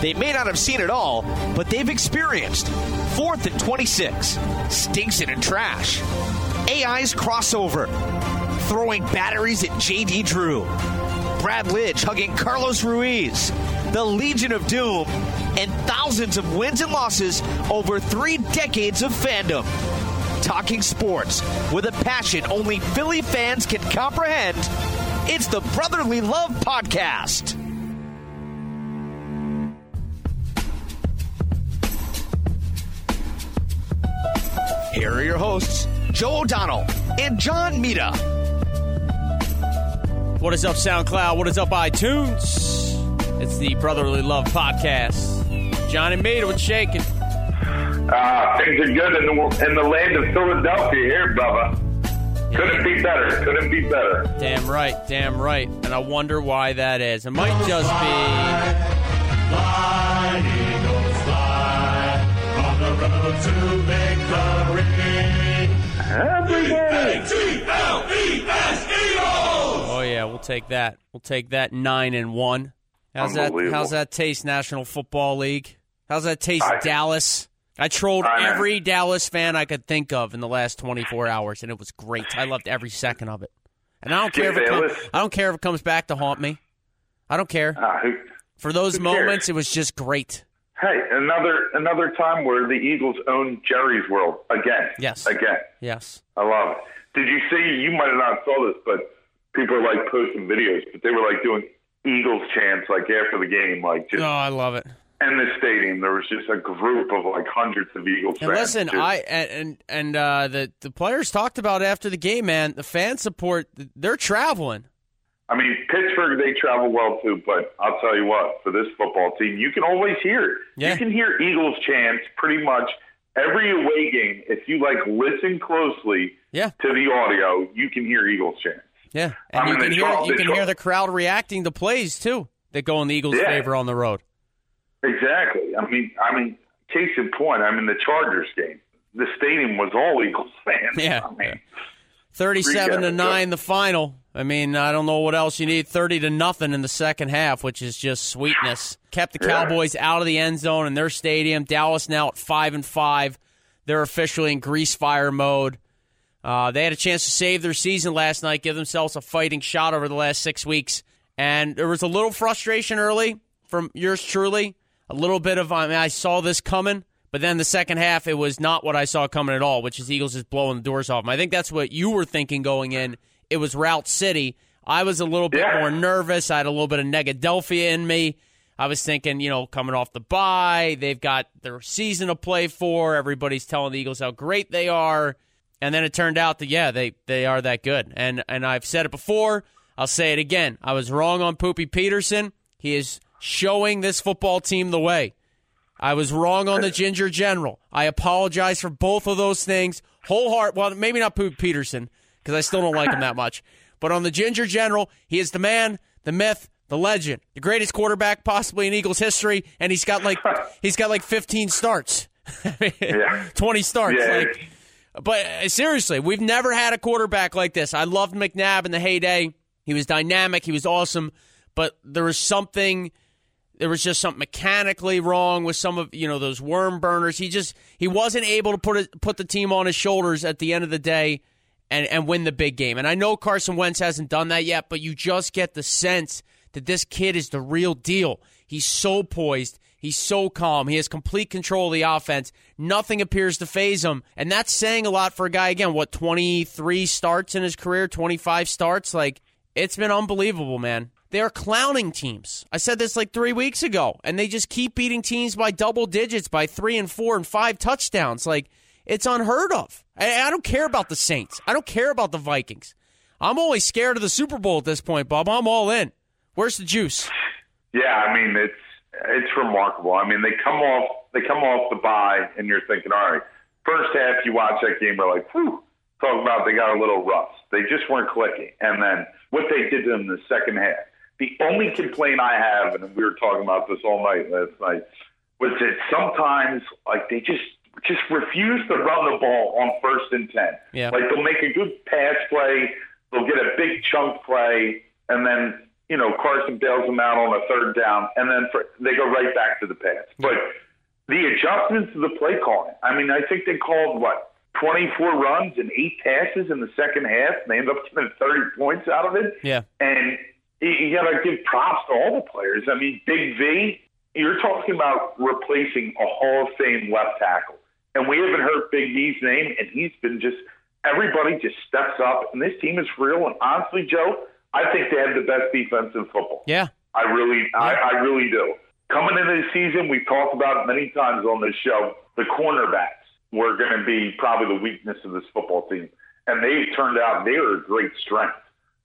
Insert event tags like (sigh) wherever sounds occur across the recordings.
They may not have seen it all, but they've experienced. Fourth and 26, stinks it in trash, AI's crossover, throwing batteries at JD Drew, Brad Lidge hugging Carlos Ruiz, the Legion of Doom, and thousands of wins and losses over three decades of fandom. Talking sports with a passion only Philly fans can comprehend. It's the Brotherly Love Podcast. Here are your hosts, Joe O'Donnell and John Mita. What is up, SoundCloud? What is up, iTunes? It's the Brotherly Love Podcast. John and Mita, what's shaking? Uh, things are good in the, in the land of Philadelphia here, Bubba. Couldn't be better. Couldn't be better. Damn right, damn right. And I wonder why that is. It might just be. Fly, Eagles, fly on the road to victory. Everybody. Yeah, we'll take that. We'll take that nine and one. How's that? How's that taste? National Football League. How's that taste? I- Dallas. I trolled I every Dallas fan I could think of in the last 24 hours, and it was great. I loved every second of it. And I don't care if it comes, I don't care if it comes back to haunt me. I don't care. Ah, who- For those who cares? moments, it was just great. hey, another another time where the Eagles own Jerry's World again. Yes. Again. Yes. I love it. Did you see? You might have not saw this, but people are like posting videos, but they were like doing Eagles chants like after the game, like just Oh, I love it. in the stadium. There was just a group of like hundreds of Eagles And fans. listen, just- I and and, and uh, the the players talked about after the game, man. The fan support, they're traveling. I mean, Pittsburgh, they travel well too, but I'll tell you what, for this football team, you can always hear it. Yeah. You can hear Eagles chants pretty much every away game. If you like listen closely Yeah. to the audio, you can hear Eagles chants. Yeah, and you can hear you the can hear the crowd reacting to plays too that go in the Eagles' Yeah. favor on the road. Exactly. I mean, I mean, case in point, I'm in the Chargers game. The stadium was all Eagles (laughs) fans. Yeah. I mean, Thirty-seven to Recap. nine, the final. I mean, I don't know what else you need. Thirty to nothing in the second half, which is just sweetness. Kept the Yeah. Cowboys out of the end zone in their stadium. Dallas now at five and five. They're officially in grease fire mode. Uh, they had a chance to save their season last night, give themselves a fighting shot over the last six weeks. And there was a little frustration early from yours truly. A little bit of, I mean, I saw this coming, but then the second half, it was not what I saw coming at all, which is Eagles just blowing the doors off them. I think that's what you were thinking going in. It was Route City. I was a little bit Yeah. more nervous. I had a little bit of Negadelphia in me. I was thinking, you know, coming off the bye, they've got their season to play for. Everybody's telling the Eagles how great they are. And then it turned out that yeah, they they are that good. And and I've said it before, I'll say it again. I was wrong on Poopy Peterson. He is showing this football team the way. I was wrong on the Ginger General. I apologize for both of those things. Whole heart. Well, maybe not Poopy Peterson because I still don't like him that (laughs) much. But on the Ginger General, he is the man, the myth, the legend, the greatest quarterback possibly in Eagles history, and he's got like he's got like 15 starts, (laughs) 20 starts. Yeah. Like, but uh, seriously, we've never had a quarterback like this. I loved McNabb in the heyday. He was dynamic. He was awesome. But there was something there was just something mechanically wrong with some of you know those worm burners. He just he wasn't able to put it, put the team on his shoulders at the end of the day and and win the big game. And I know Carson Wentz hasn't done that yet, but you just get the sense that this kid is the real deal. He's so poised. He's so calm. He has complete control of the offense. Nothing appears to faze him. And that's saying a lot for a guy, again, what, 23 starts in his career, 25 starts? Like, it's been unbelievable, man. They are clowning teams. I said this like three weeks ago, and they just keep beating teams by double digits, by three and four and five touchdowns. Like, it's unheard of. I, I don't care about the Saints. I don't care about the Vikings. I'm always scared of the Super Bowl at this point, Bob. I'm all in. Where's the juice? Yeah, I mean it's it's remarkable. I mean they come off they come off the bye and you're thinking, all right, first half you watch that game, you're like, whew, talk about they got a little rust. They just weren't clicking. And then what they did to them in the second half. The only complaint I have, and we were talking about this all night last night, was that sometimes like they just just refuse to run the ball on first and ten. Yeah. Like they'll make a good pass play, they'll get a big chunk play, and then you know, Carson bails them out on a third down, and then for, they go right back to the pass. But the adjustments to the play calling. I mean, I think they called what 24 runs and eight passes in the second half. And they end up getting 30 points out of it. Yeah. And you, you got to give props to all the players. I mean, Big V. You're talking about replacing a Hall of Fame left tackle, and we haven't heard Big V's name, and he's been just everybody just steps up, and this team is real. And honestly, Joe, I think they have the best defense in football. Yeah. I really, I, I really do. Coming into the season, we've talked about it many times on this show. The cornerbacks were going to be probably the weakness of this football team, and they've turned out they are a great strength.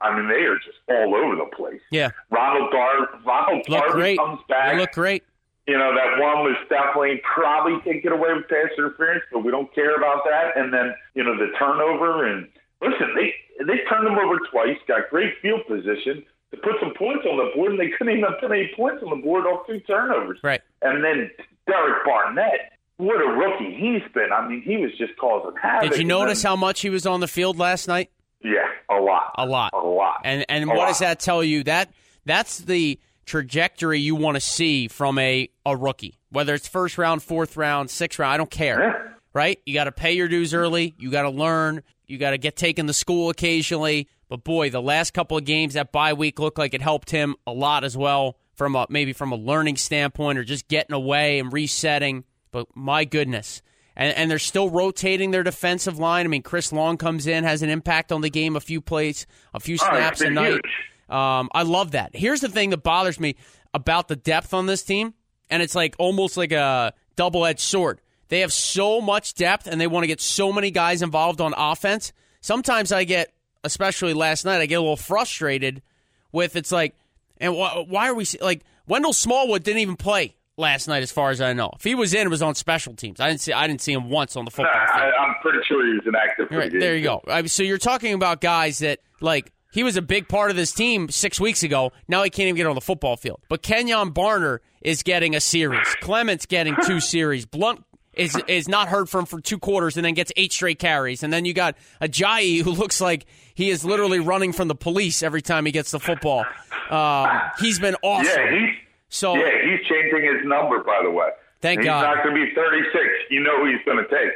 I mean, they are just all over the place. Yeah. Ronald Dar, Ronald Look Darby great. comes back. They look great. You know, that one was definitely probably taken away with pass interference, but we don't care about that. And then, you know, the turnover and listen, they they turned them over twice, got great field position to put some points on the board, and they couldn't even put any points on the board off two turnovers. Right. And then Derek Barnett, what a rookie he's been. I mean, he was just causing havoc. Did you notice then- how much he was on the field last night? Yeah, a lot. A lot. A lot. And and A what lot. does that tell you? That that's the trajectory you want to see from a, a rookie. Whether it's first round, fourth round, sixth round, I don't care. Yeah. Right? You got to pay your dues early. You got to learn. You got to get taken to school occasionally. But boy, the last couple of games that bye week looked like it helped him a lot as well from a maybe from a learning standpoint or just getting away and resetting. But my goodness. And, and they're still rotating their defensive line. I mean, Chris Long comes in, has an impact on the game, a few plays, a few Oh, snaps a night. Um, I love that. Here's the thing that bothers me about the depth on this team, and it's like almost like a double edged sword. They have so much depth, and they want to get so many guys involved on offense. Sometimes I get, especially last night, I get a little frustrated with it's like, and wh- why are we like Wendell Smallwood didn't even play last night, as far as I know. If he was in, it was on special teams. I didn't see. I didn't see him once on the Nah, football field. I, I'm pretty sure he was inactive Right, the there you go. I, so you're talking about guys that like he was a big part of this team six weeks ago. Now he can't even get on the football field. But Kenjon Barner is getting a series. Clement's getting two (laughs) series. Blunt is is not heard from for two quarters and then gets eight straight carries. And then you got Ajayi who (laughs) looks like he is literally running from the police every time he gets the football. Um, he's been awesome. Yeah, he's So- yeah, he's changing his number. By the way, Thank he's God. not going to be 36. You know who he's going to take.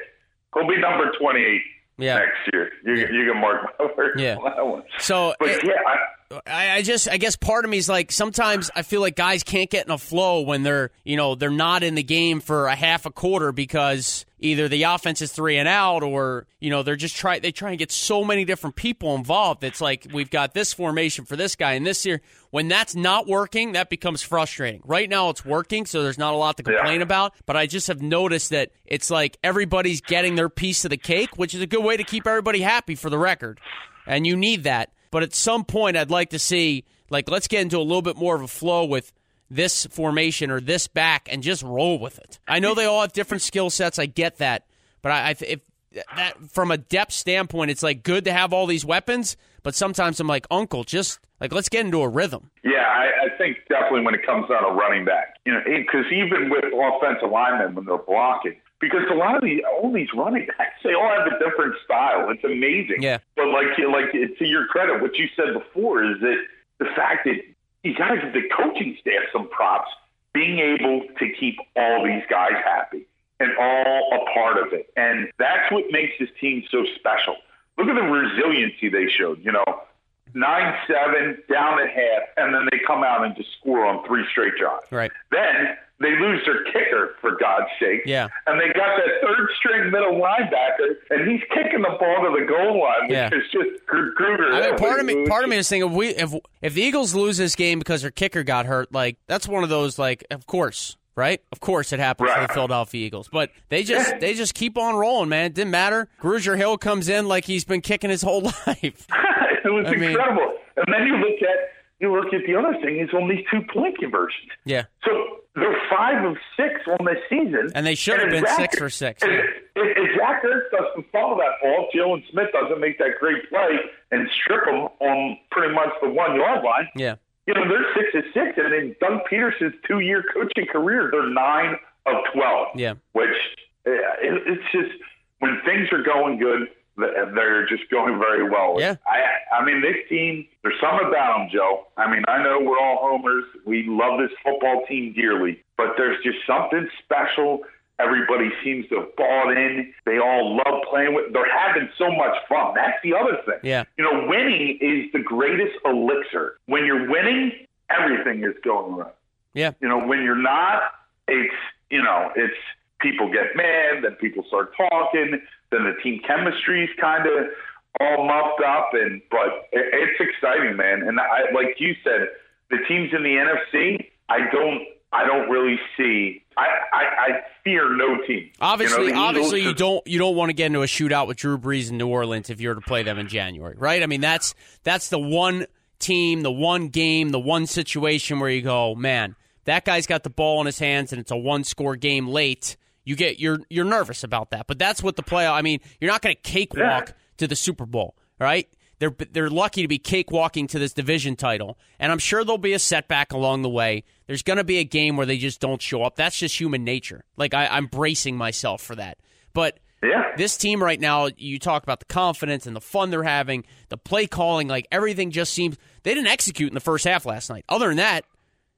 He'll be number 28 Yeah. next year. You you can mark my words Yeah. on that one. So but it- yeah, I, I, I just, I guess part of me is like sometimes I feel like guys can't get in a flow when they're, you know, they're not in the game for a half a quarter because either the offense is three and out or, you know, they're just try, they try and get so many different people involved. It's like we've got this formation for this guy and this year. When that's not working, that becomes frustrating. Right now it's working, so there's not a lot to complain Yeah. about. But I just have noticed that it's like everybody's getting their piece of the cake, which is a good way to keep everybody happy for the record. And you need that. But at some point, I'd like to see, like, let's get into a little bit more of a flow with this formation or this back and just roll with it. I know they all have different skill sets. I get that. But I, if that from a depth standpoint, it's like good to have all these weapons. But sometimes I'm like, Uncle, just like let's get into a rhythm. yeah, I, I think definitely when it comes down to running back, you know, because even with offensive linemen when they're blocking, because a lot of the all these running backs they all have a different style. It's amazing. Yeah. But like like to your credit, what you said before is that the fact that you got to give the coaching staff some props, being able to keep all these guys happy and all a part of it, and that's what makes this team so special. Look at the resiliency they showed. You know, nine seven down at half, and then they come out and just score on three straight drives. Right. Then they lose their kicker for God's sake. Yeah. And they got that third string middle linebacker, and he's kicking the ball to the goal line, which Yeah. is just Gr- Kruger. I mean, part of me, part of me is thinking if we if if the Eagles lose this game because their kicker got hurt, like that's one of those like, of course, right? Of course, it happens Right. the Philadelphia Eagles, but they just they just keep on rolling, man. It didn't matter. Grugier Hill comes in like he's been kicking his whole (laughs) life. (laughs) it was I mean- incredible. and then you look at you look at the other thing is on these two point conversions. yeah, So they're five of six on this season, And they should have been six for six, If, yeah. if, if Zach Ertz doesn't follow that ball, Jaylon Smith doesn't make that great play and strip him on pretty much the one yard line. yeah. You know they're six of six, and in Doug Pederson's two year coaching career, they're nine of twelve. Yeah. which uh, it, it's just when things are going good, They're just going very well. Yeah. I, I mean, this team, there's something about them, Joe. I mean, I know we're all homers. We love this football team dearly, but there's just something special. Everybody seems to have bought in. They all love playing with. They're having so much fun. That's the other thing. Yeah. You know, winning is the greatest elixir. When you're winning, everything is going right. Yeah. You know, when you're not, it's you know, it's people get mad, then people start talking, then the team chemistry's kind of all muffed up, and but it, it's exciting, man. And I, like you said, the teams in the NFC, I don't, I don't really see. I, I, I fear no team. Obviously, you know, obviously, you don't you don't want to get into a shootout with Drew Brees in New Orleans if you were to play them in January, right? I mean, that's that's the one team, the one game, the one situation where you go, man, that guy's got the ball in his hands and it's a one score game late. You get you're you're nervous about that, but that's what the playoff. I mean, you're not going to cakewalk Yeah. to the Super Bowl, right? They're they're lucky to be cakewalking to this division title, and I'm sure there'll be a setback along the way. There's going to be a game where they just don't show up. That's just human nature. Like I, I'm bracing myself for that. But Yeah. this team right now, you talk about the confidence and the fun they're having, the play calling, like everything just seems they didn't execute in the first half last night. Other than that,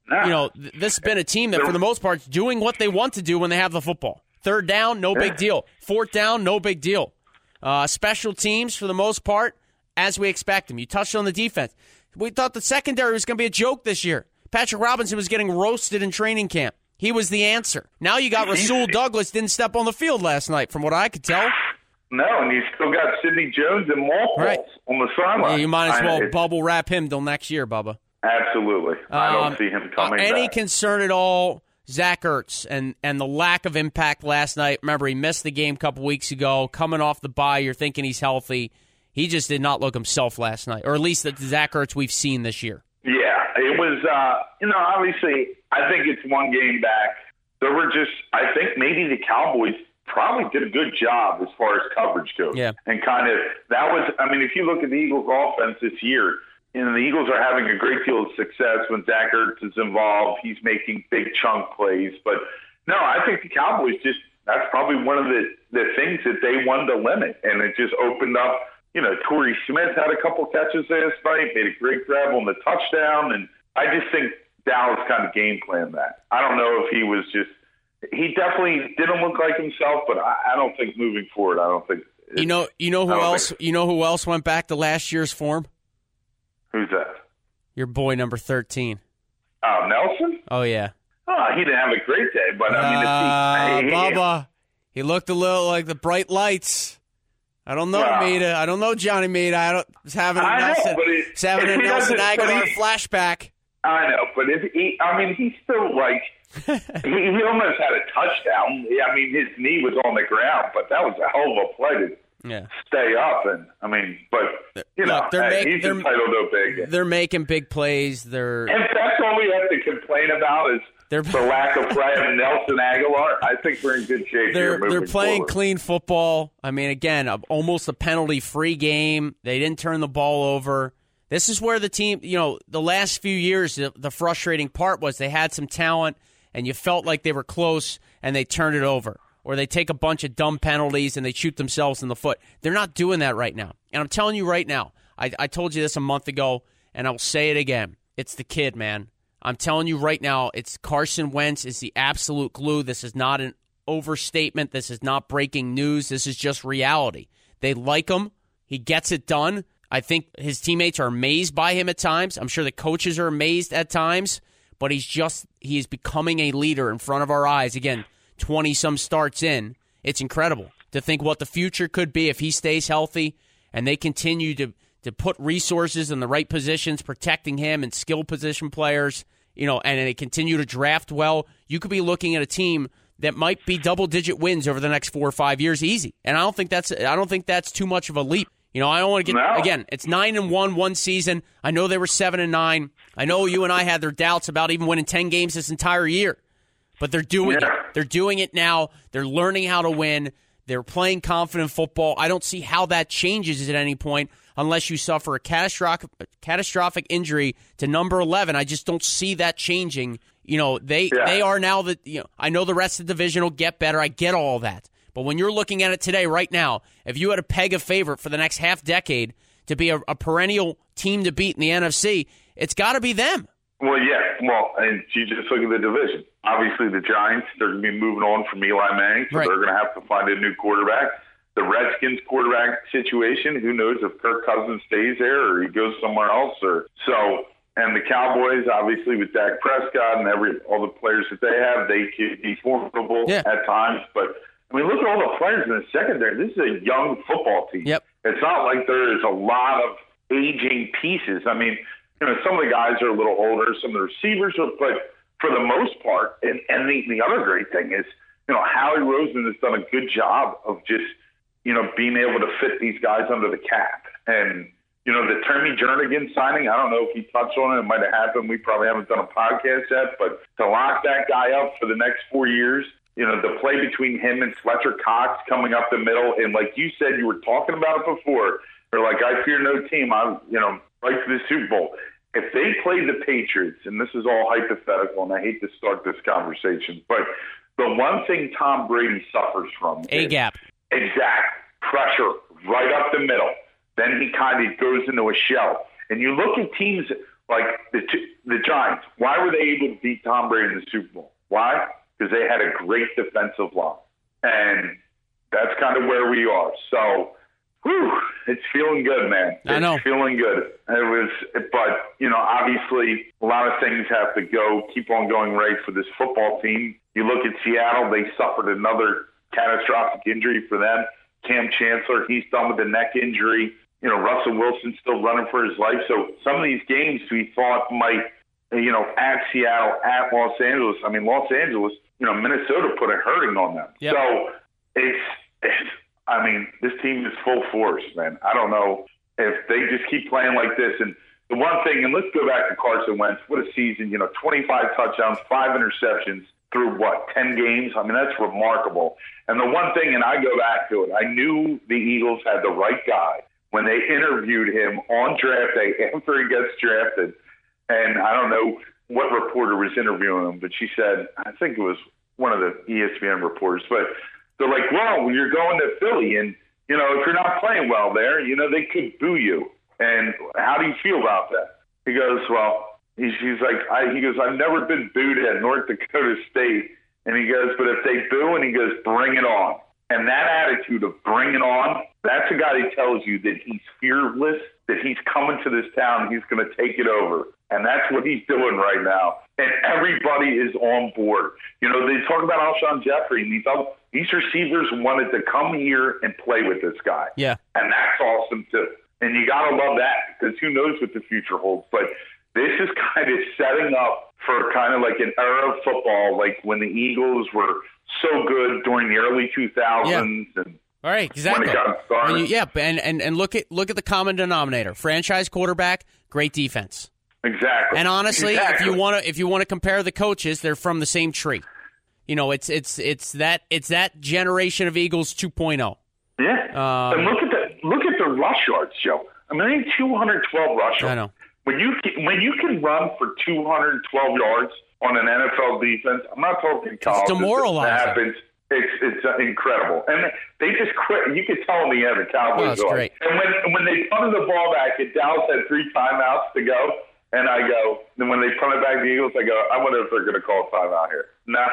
Nah. you know, th- this has been a team that, for the most part, is doing what they want to do when they have the football. Third down, no big deal. Fourth down, no big deal. Uh, special teams, for the most part, as we expect them. You touched on the defense. We thought the secondary was going to be a joke this year. Patrick Robinson was getting roasted in training camp. He was the answer. Now you got Rasul Douglas didn't step on the field last night, from what I could tell. no, and you still got Sidney Jones and Morehouse Right. on the sideline. You might as well it's- bubble wrap him till next year, Bubba. Absolutely, I don't Um, see him uh, coming any back. concern at all, Zach Ertz, and, and the lack of impact last night? Remember, he missed the game a couple weeks ago. Coming off the bye, you're thinking he's healthy. He just did not look himself last night, or at least the Zach Ertz we've seen this year. Yeah, it was. Uh, you know, obviously, I think it's one game back. There were just, I think maybe the Cowboys probably did a good job as far as coverage goes. Yeah. and kind of that was. I mean, if you look at the Eagles' offense this year, you know, the Eagles are having a great deal of success when Zach Ertz is involved. He's making big chunk plays, but no, I think the Cowboys just. That's probably one of the the things that they wanted to limit, and it just opened up you know, Torrey Smith had a couple catches last night, made a great grab on the touchdown, and I just think Dallas kind of game planned that. I don't know if he was just he definitely didn't look like himself, but I, I don't think moving forward, I don't think You know, you know who else? think- You know who else went back to last year's form? Who's that? Your boy number thirteen. Oh, Nelson. Oh yeah, Oh, he didn't have a great day, but I mean, uh, he, he- Bubba. He looked a little like the bright lights. I don't know, Wow. Mita. I don't know, Johnny Mita. I don't. He's having a I know, Nelson. it- he's having a Nelson Agholor he- flashback. I know, but if he, I mean, he's still like (laughs) he, he almost had a touchdown. I mean, his knee was on the ground, but that was a hell of a play to Yeah. stay up. And I mean, but you know, Look, they're hey, make- they're- entitled to a big. They're making big plays. They're and that's all we have to complain about is They're- the lack of play of Nelson Agholor, I think we're in good shape they're here. They're playing forward. clean football. I mean, again, almost a penalty free game. They didn't turn the ball over. This is where the team, you know, the last few years, the, the frustrating part was they had some talent and you felt like they were close and they turned it over. Or they take a bunch of dumb penalties and they shoot themselves in the foot. They're not doing that right now. And I'm telling you right now, I, I told you this a month ago and I'll say it again. It's the kid, man. I'm telling you right now, it's Carson Wentz is the absolute glue. This is not an overstatement. This is not breaking news. This is just reality. They like him. He gets it done. I think his teammates are amazed by him at times. I'm sure the coaches are amazed at times, but he's just he is becoming a leader in front of our eyes. Again, 20 some starts in. It's incredible to think what the future could be if he stays healthy and they continue to to put resources in the right positions protecting him and skill position players, you know, and they continue to draft well. You could be looking at a team that might be double digit wins over the next 4 or 5 years easy. And I don't think that's I don't think that's too much of a leap. You know, I don't want to get No. again. It's nine and one one season. I know they were seven and nine. I know you and I had their doubts about even winning ten games this entire year, but they're doing it. They're doing it now. They're learning how to win. They're playing confident football. I don't see how that changes at any point unless you suffer a catastrophic catastrophic injury to number eleven. I just don't see that changing. You know, they Yeah. they are now that you know. I know the rest of the division will get better. I get all that. But But when you're looking at it today, right now, if you had a peg a favorite for the next half decade to be a, a perennial team to beat in the NFC, it's got to be them. Well, yeah. Well, and you just look at the division. Obviously, the Giants, they're going to be moving on from Eli Manning, so Right. they're going to have to find a new quarterback. The Redskins quarterback situation, who knows if Kirk Cousins stays there or he goes somewhere else or so. And the Cowboys, obviously, with Dak Prescott and every all the players that they have, they can be formidable Yeah. at times. But I mean, look at all the players in the secondary. This is a young football team. Yep. It's not like there is a lot of aging pieces. I mean, you know, some of the guys are a little older, some of the receivers are, but for the most part, and, and the, the other great thing is, you know, Howie Roseman has done a good job of just, you know, being able to fit these guys under the cap. And, you know, the Timmy Jernigan signing, I don't know if he touched on it. It might have happened. We probably haven't done a podcast yet, but to lock that guy up for the next four years, you know, the play between him and Fletcher Cox coming up the middle, and like you said, you were talking about it before. They're like, I fear no team. I'm, you know, right to the Super Bowl. If they play the Patriots, and this is all hypothetical, and I hate to start this conversation, but the one thing Tom Brady suffers from A gap. exact pressure right up the middle. Then he kind of goes into a shell. And you look at teams like the the Giants. Why were they able to beat Tom Brady in the Super Bowl? Why? Because they had a great defensive line, and that's kind of where we are. So, whew, it's feeling good, man. I it's know. feeling good. It was, but you know, obviously, a lot of things have to go, keep on going right for this football team. You look at Seattle; they suffered another catastrophic injury for them. Kam Chancellor, he's done with the neck injury. You know, Russell Wilson's still running for his life. So some of these games we thought might, you know, at Seattle, at Los Angeles. I mean, Los Angeles, you know, Minnesota put a hurting on them. Yep. So it's, it's, I mean, this team is full force, man. I don't know if they just keep playing like this. And the one thing, and let's go back to Carson Wentz. What a season! You know, 25 touchdowns, five interceptions through what 10 games. I mean, that's remarkable. And the one thing, and I go back to it, I knew the Eagles had the right guy when they interviewed him on draft day (laughs) after he gets drafted. And I don't know what reporter was interviewing him, but she said, I think it was one of the ESPN reporters, but they're like, well, you're going to Philly, and you know if you're not playing well there, you know they could boo you. And how do you feel about that? He goes, well, he's, he's like, I, he goes, I've never been booed at North Dakota State, and he goes, but if they boo, and he goes, bring it on. And that attitude of bring it on, that's a guy that tells you that he's fearless, that he's coming to this town, he's going to take it over. And that's what he's doing right now. And everybody is on board. You know, they talk about Alshon Jeffery, and these, other, these receivers wanted to come here and play with this guy. Yeah. And that's awesome, too. And you got to love that because who knows what the future holds. But this is (laughs) kind of setting up for kind of like an era of football, like when the Eagles were so good during the early 2000s. And All right, exactly. When it got. When you- yeah, and, and and look at look at the common denominator: franchise quarterback, great defense. exactly. And honestly, Exactly. if you want to if you want to compare the coaches, they're from the same tree. You know, it's it's it's that it's that generation of Eagles oh. 2.0. Yeah. Um, and look at the look at the rush yards, Joe. I mean, 212 rush yards. I know. When you can, when you can run for 212 yards on an NFL defense, I'm not talking college. demoralizing. That happens. It's it's incredible, and they just quit. You could tell me, yeah, the Cowboys Oh, it's are. great. And when when they punted the ball back, and Dallas had three timeouts to go, and I go, then when they punted back the Eagles, I go, I wonder if they're going to call a timeout here. Nah,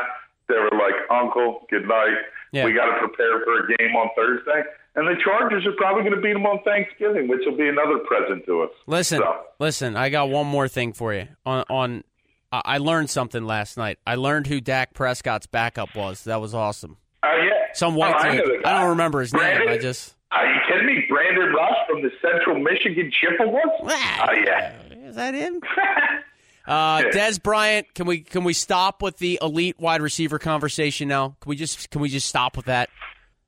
they were like, Uncle, good night. Yeah. We got to prepare for a game on Thursday. And the Chargers are probably going to beat them on Thanksgiving, which will be another present to us. Listen, So, listen. I got one more thing for you. On on, I I learned something last night. I learned who Dak Prescott's backup was. That was awesome. uh, yeah. Some white Oh, I dude. the I don't remember his name. I just Are you kidding me? Brandon Rush from the Central Michigan Chippewas? Oh, yeah. Is that him? (laughs) Uh, Dez Bryant, can we can we stop with the elite wide receiver conversation now? Can we just can we just stop with that?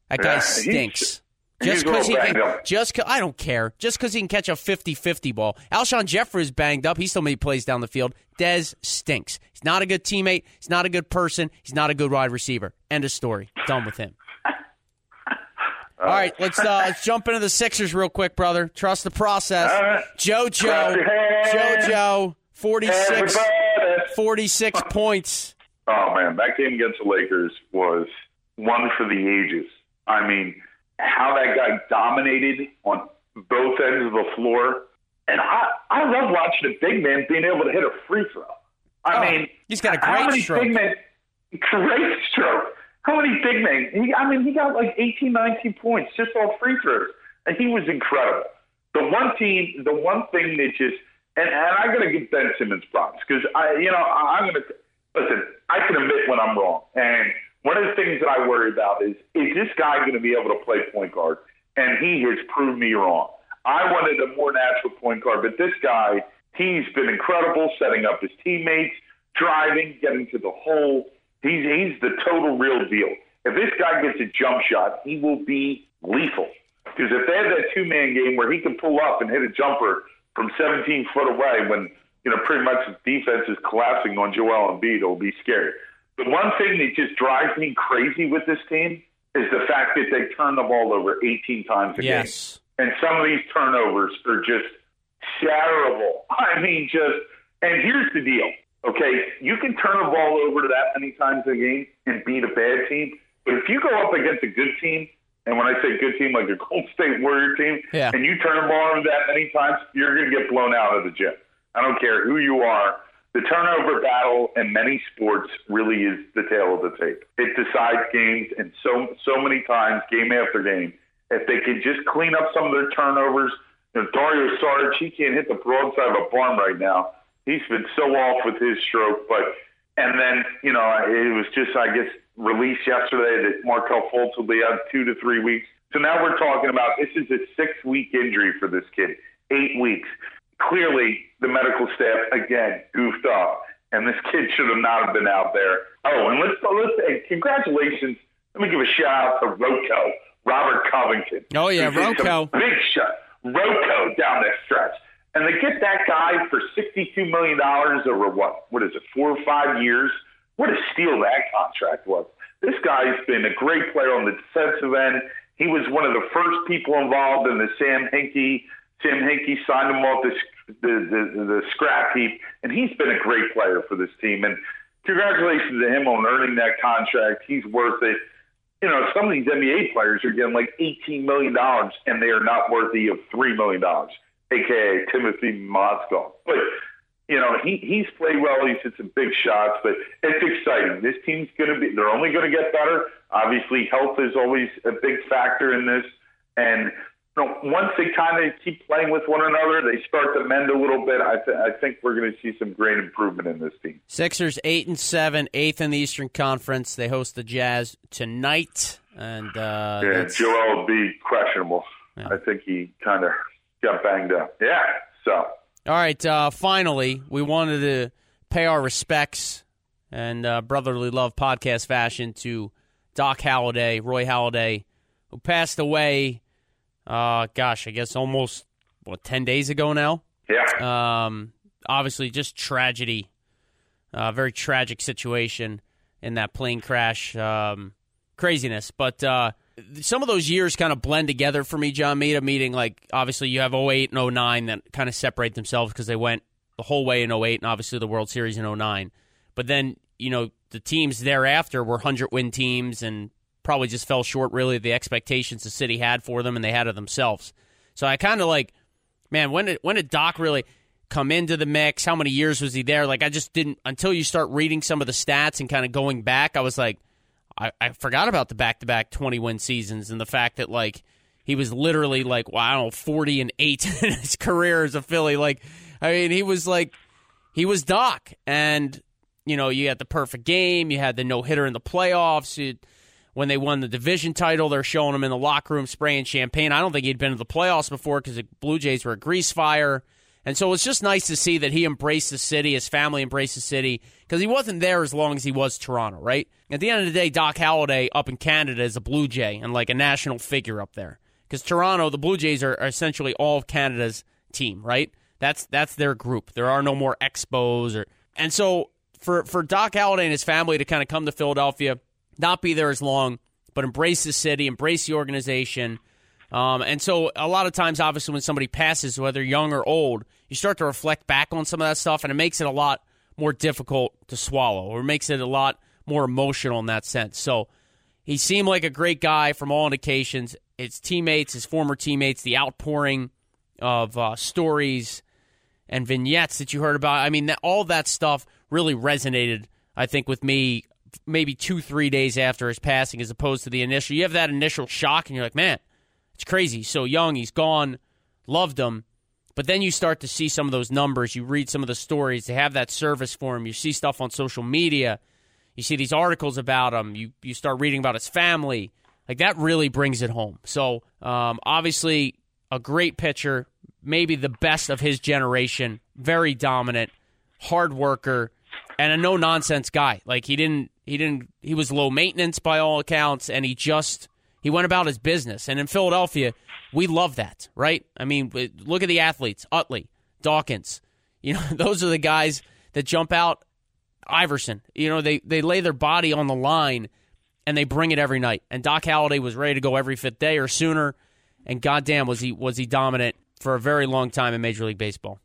That guy Yeah, stinks. Just because he can, up. just 'cause- I don't care. Just because he can catch a 50-50 ball. Alshon Jeffery is banged up. He still maybe plays down the field. Dez stinks. He's not a good teammate. He's not a good person. He's not a good wide receiver. End of story. Done with him. (laughs) All right, let's uh, let's jump into the Sixers real quick, brother. Trust the process. Right. JoJo, Clap your hands. JoJo, 46, Everybody. 46 points. Oh man, that game against the Lakers was one for the ages. I mean, how that guy dominated on both ends of the floor. And I, I love watching a big man being able to hit a free throw. I Oh, mean, he's got a how great many stroke. Big men, great stroke. How many big men? He, I mean, he got like 18, 19 points just off free throws, and he was incredible. The one team, the one thing that just, and, and I got to give Ben Simmons props because I, you know, I, I'm going to listen. I can admit when I'm wrong, and one of the things that I worry about is is this guy going to be able to play point guard? And he has proved me wrong. I wanted a more natural point guard, but this guy, he's been incredible setting up his teammates, driving, getting to the hole. He's he's the total real deal. If this guy gets a jump shot, he will be lethal. Because if they have that two man game where he can pull up and hit a jumper from 17 foot away, when you know pretty much his defense is collapsing on Joel Embiid, it'll be scary. The one thing that just drives me crazy with this team is the fact that they turn the ball over 18 times a game. And some of these turnovers are just terrible. (laughs) I mean, just, and here's the deal. Okay, you can turn the ball over that many times a game and beat a bad team, but if you go up against a good team, and when I say good team, like a Gold (laughs) State Warrior team, Yeah. and you turn the ball over that many times, you're going to get blown out of the gym. I don't care who you are. The turnover battle in many sports really is the tale of the tape. It decides games, and so so many times, game after game, if they could just clean up some of their turnovers. You know, Dario Saric, he can't hit the broadside of a barn right now. He's been so off with his stroke, but and then you know it was just I guess released yesterday that Markelle Fultz will be out two to three weeks. So now we're talking about this is a six week injury for this kid, eight weeks. Clearly, the medical staff again goofed up, and this kid should have not have been out there. Oh, and let's oh, let's hey, congratulations. Let me give a shout out to Rocco, Robert Covington. Oh, yeah, Rocco. big shot, Rocco down that stretch. And they get that guy for $62 million over what? What is it, four or five years? What a steal that contract was. This guy's been a great player on the defensive end. He was one of the first people involved in the Sam Hinkie. Sam Hinkie signed him off the, the, the, the scrap heap, and he's been a great player for this team. And congratulations to him on earning that contract. He's worth it you know, some of these NBA players are getting like $18 million and they are not worthy of $3 million, aka Timothy Mozgov. But, you know, he, he's played well. He's hit some big shots, but it's exciting. This team's going to be, they're only going to get better. Obviously, health is always a big factor in this. And you know, once they kind of keep playing with one another, they start to mend a little bit. I, th- I think we're going to see some great improvement in this team. Sixers eight and seven, eighth in the Eastern Conference. They host the Jazz tonight, and uh, Yeah, that's- Joel will be questionable. I think he kind of got banged up. Yeah, so All right. Uh, finally, we wanted to pay our respects and uh, brotherly love podcast fashion to Doc Halladay, Roy Halladay, who passed away. Uh, gosh, I guess almost what ten days ago now. yeah, Um, obviously, just tragedy. Uh, very tragic situation in that plane crash. Um, craziness. But uh, some of those years kind of blend together for me, John Mita, meeting like obviously you have 08 and 09 that kind of separate themselves because they went the whole way in 08 and obviously the World Series in 09. But then, you know, the teams thereafter were 100 win teams and probably just fell short really of the expectations the city had for them and they had of themselves. So I kind of like man, when did when did Doc really come into the mix? How many years was he there? Like I just didn't until you start reading some of the stats and kind of going back. I was like, I, I forgot about the back to back twenty win seasons and the fact that like he was literally like wow, I don't know, forty and eight (laughs) in his career as a Philly. Like I mean, he was like he was Doc, and you know you had the perfect game, you had the no hitter in the playoffs. You, when they won the division title, they're showing him in the locker room spraying champagne. I don't think he'd been to the playoffs before because the Blue Jays were a grease fire. And so it's just nice to see that he embraced the city, his family embraced the city, because he wasn't there as long as he was Toronto, right? At the end of the day, Doc Halladay up in Canada is a Blue Jay and like a national figure up there. Because Toronto, the Blue Jays are, are essentially all of Canada's team, right? That's that's their group. There are no more expos or and so for for Doc Halladay and his family to kind of come to Philadelphia, not be there as long, but embrace the city, embrace the organization. Um, and so a lot of times, obviously, when somebody passes, whether young or old, you start to reflect back on some of that stuff, and it makes it a lot more difficult to swallow, or makes it a lot more emotional in that sense. So he seemed like a great guy from all indications. His teammates, his former teammates, the outpouring of uh, stories and vignettes that you heard about. I mean, that, all that stuff really resonated, I think, with me maybe two, three days after his passing, as opposed to the initial. You have that initial shock, and you're like, man, it's crazy. So young, he's gone, loved him. But then you start to see some of those numbers. You read some of the stories. They have that service for him. You see stuff on social media. You see these articles about him. You you start reading about his family. Like that really brings it home. So um, obviously a great pitcher, maybe the best of his generation. Very dominant, hard worker, and a no nonsense guy. Like he didn't he didn't he was low maintenance by all accounts, and he just he went about his business. And in Philadelphia, we love that, right? I mean, look at the athletes: Utley, Dawkins. You know, (laughs) those are the guys that jump out. Iverson, you know, they they lay their body on the line and they bring it every night. And Doc Halladay was ready to go every fifth day or sooner. And goddamn, was he was he dominant for a very long time in Major League Baseball.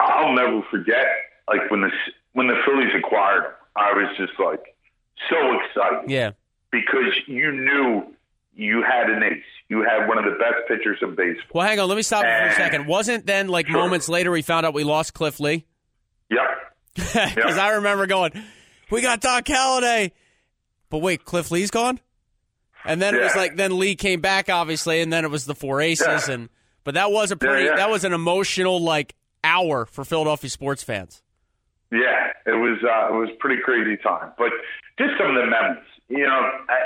I'll never forget, like when the when the Phillies acquired, him, I was just like so excited. Yeah, because you knew you had an ace. You had one of the best pitchers in baseball. Well, hang on. Let me stop and, for a second. Wasn't then like sure. moments later we found out we lost Cliff Lee? Yep. Because (laughs) yep. I remember going, we got Doc Halladay. But wait, Cliff Lee's gone? And then yeah. it was like then Lee came back obviously and then it was the four aces yeah. and but that was a pretty yeah, that was an emotional like hour for Philadelphia sports fans. Yeah, it was uh, it was pretty crazy time. But just some of the memories. You know, I,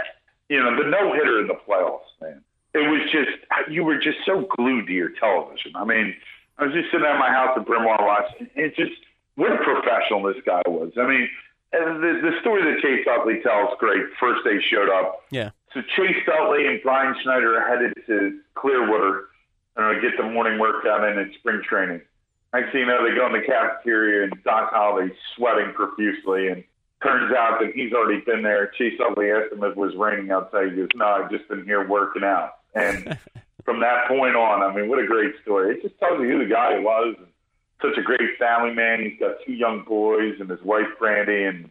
you know, the no hitter in the playoffs, man. It was just you were just so glued to your television. I mean, I was just sitting at my house in Bryn Mawr watching. It just what a professional this guy was. I mean, the the story that Chase Utley tells great. First day showed up. Yeah. So Chase Utley and Brian Schneider are headed to Clearwater and get the morning workout in at spring training. Next thing you know, they go in the cafeteria and Doc Halladay's sweating profusely and turns out that he's already been there. Chase Utley asked him if it was raining outside. He goes, No, I've just been here working out. And (laughs) from that point on, I mean, what a great story. It just tells you who the guy was. Such a great family man. He's got two young boys and his wife Brandy, and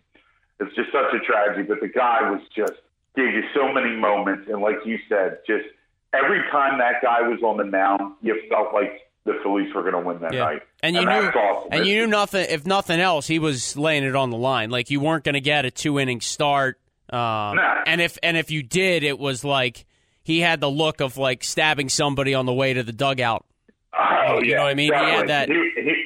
it's just such a tragedy. But the guy was just gave you so many moments, and like you said, just every time that guy was on the mound, you felt like the Phillies were going to win that yeah. night. And you knew, awesome. and you knew nothing. If nothing else, he was laying it on the line. Like you weren't going to get a two inning start. Um, nah. And if and if you did, it was like he had the look of like stabbing somebody on the way to the dugout. Oh, you yeah, know what I mean? Definitely. He had that. He, he,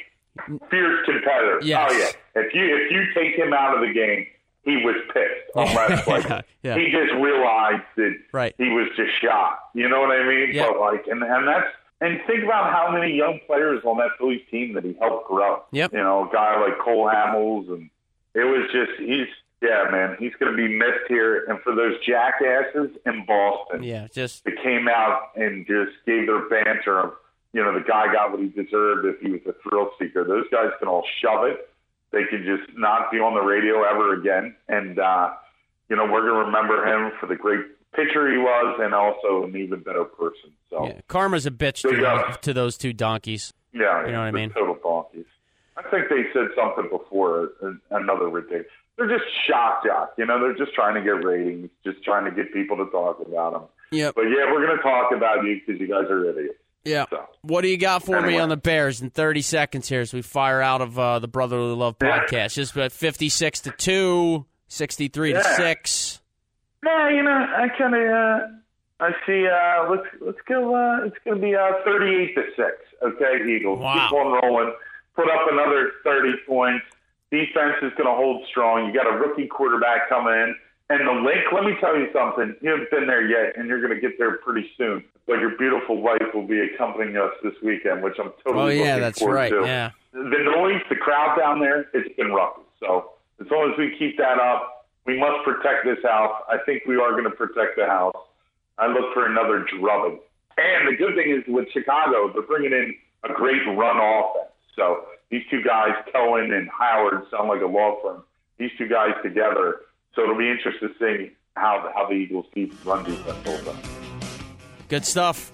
fierce competitor. Yes. Oh yeah. If you if you take him out of the game, he was pissed. (laughs) Unless like yeah. he just realized that right. he was just shot. You know what I mean? Yeah. But like, and and that's and think about how many young players on that Phillies team that he helped grow. Yep. You know, a guy like Cole Hamels, and it was just he's yeah, man, he's going to be missed here. And for those jackasses in Boston, yeah, just that came out and just gave their banter of you know the guy got what he deserved if he was a thrill seeker. Those guys can all shove it. They can just not be on the radio ever again. And uh, you know we're going to remember him for the great pitcher he was, and also an even better person. So yeah, karma's a bitch to, to those two donkeys. Yeah, you know what I mean. Total donkeys. I think they said something before another ridiculous. They're just shock jock. You know, they're just trying to get ratings, just trying to get people to talk about them. Yeah. But yeah, we're going to talk about you because you guys are idiots. Yeah. So, what do you got for anyway. me on the Bears in 30 seconds here as we fire out of uh, the Brotherly Love podcast? Yeah. Just about 56 to 2, 63 yeah. to 6. No, you know, I kind of uh, I see uh let's let's go uh it's going to be uh 38 to 6. Okay, Eagles. Wow. Keep on rolling. Put up another 30 points. Defense is going to hold strong. You got a rookie quarterback coming in. And the Linc, let me tell you something. You haven't been there yet, and you're going to get there pretty soon. But your beautiful wife will be accompanying us this weekend, which I'm totally Oh, yeah, looking that's forward right. to. Yeah. The noise, the crowd down there, it's been rough. So as long as we keep that up, we must protect this house. I think we are going to protect the house. I look for another drubbing. And the good thing is with Chicago, they're bringing in a great run offense. So these two guys, Cohen and Howard, sound like a law firm. These two guys together. So it'll be interesting to see how how the Eagles keep run defense holds up. Good stuff.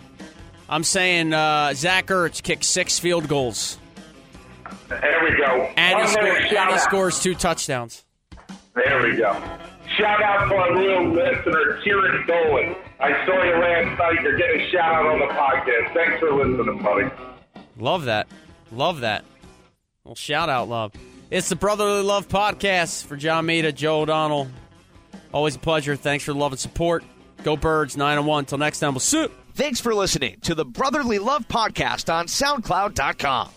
I'm saying uh, Zach Ertz kicks six field goals. There we go. And, he, score, and he scores two touchdowns. There we go. Shout out to our real listener, Kieran Dolan. I saw you last night. You're getting a shout out on the podcast. Thanks for listening, buddy. Love that. Love that. Well, shout out, love. It's the Brotherly Love Podcast for John Mita, Joe O'Donnell. Always a pleasure. Thanks for the love and support. Go Birds, 9 and 1. Until next time, we'll see. Thanks for listening to the Brotherly Love Podcast on SoundCloud.com.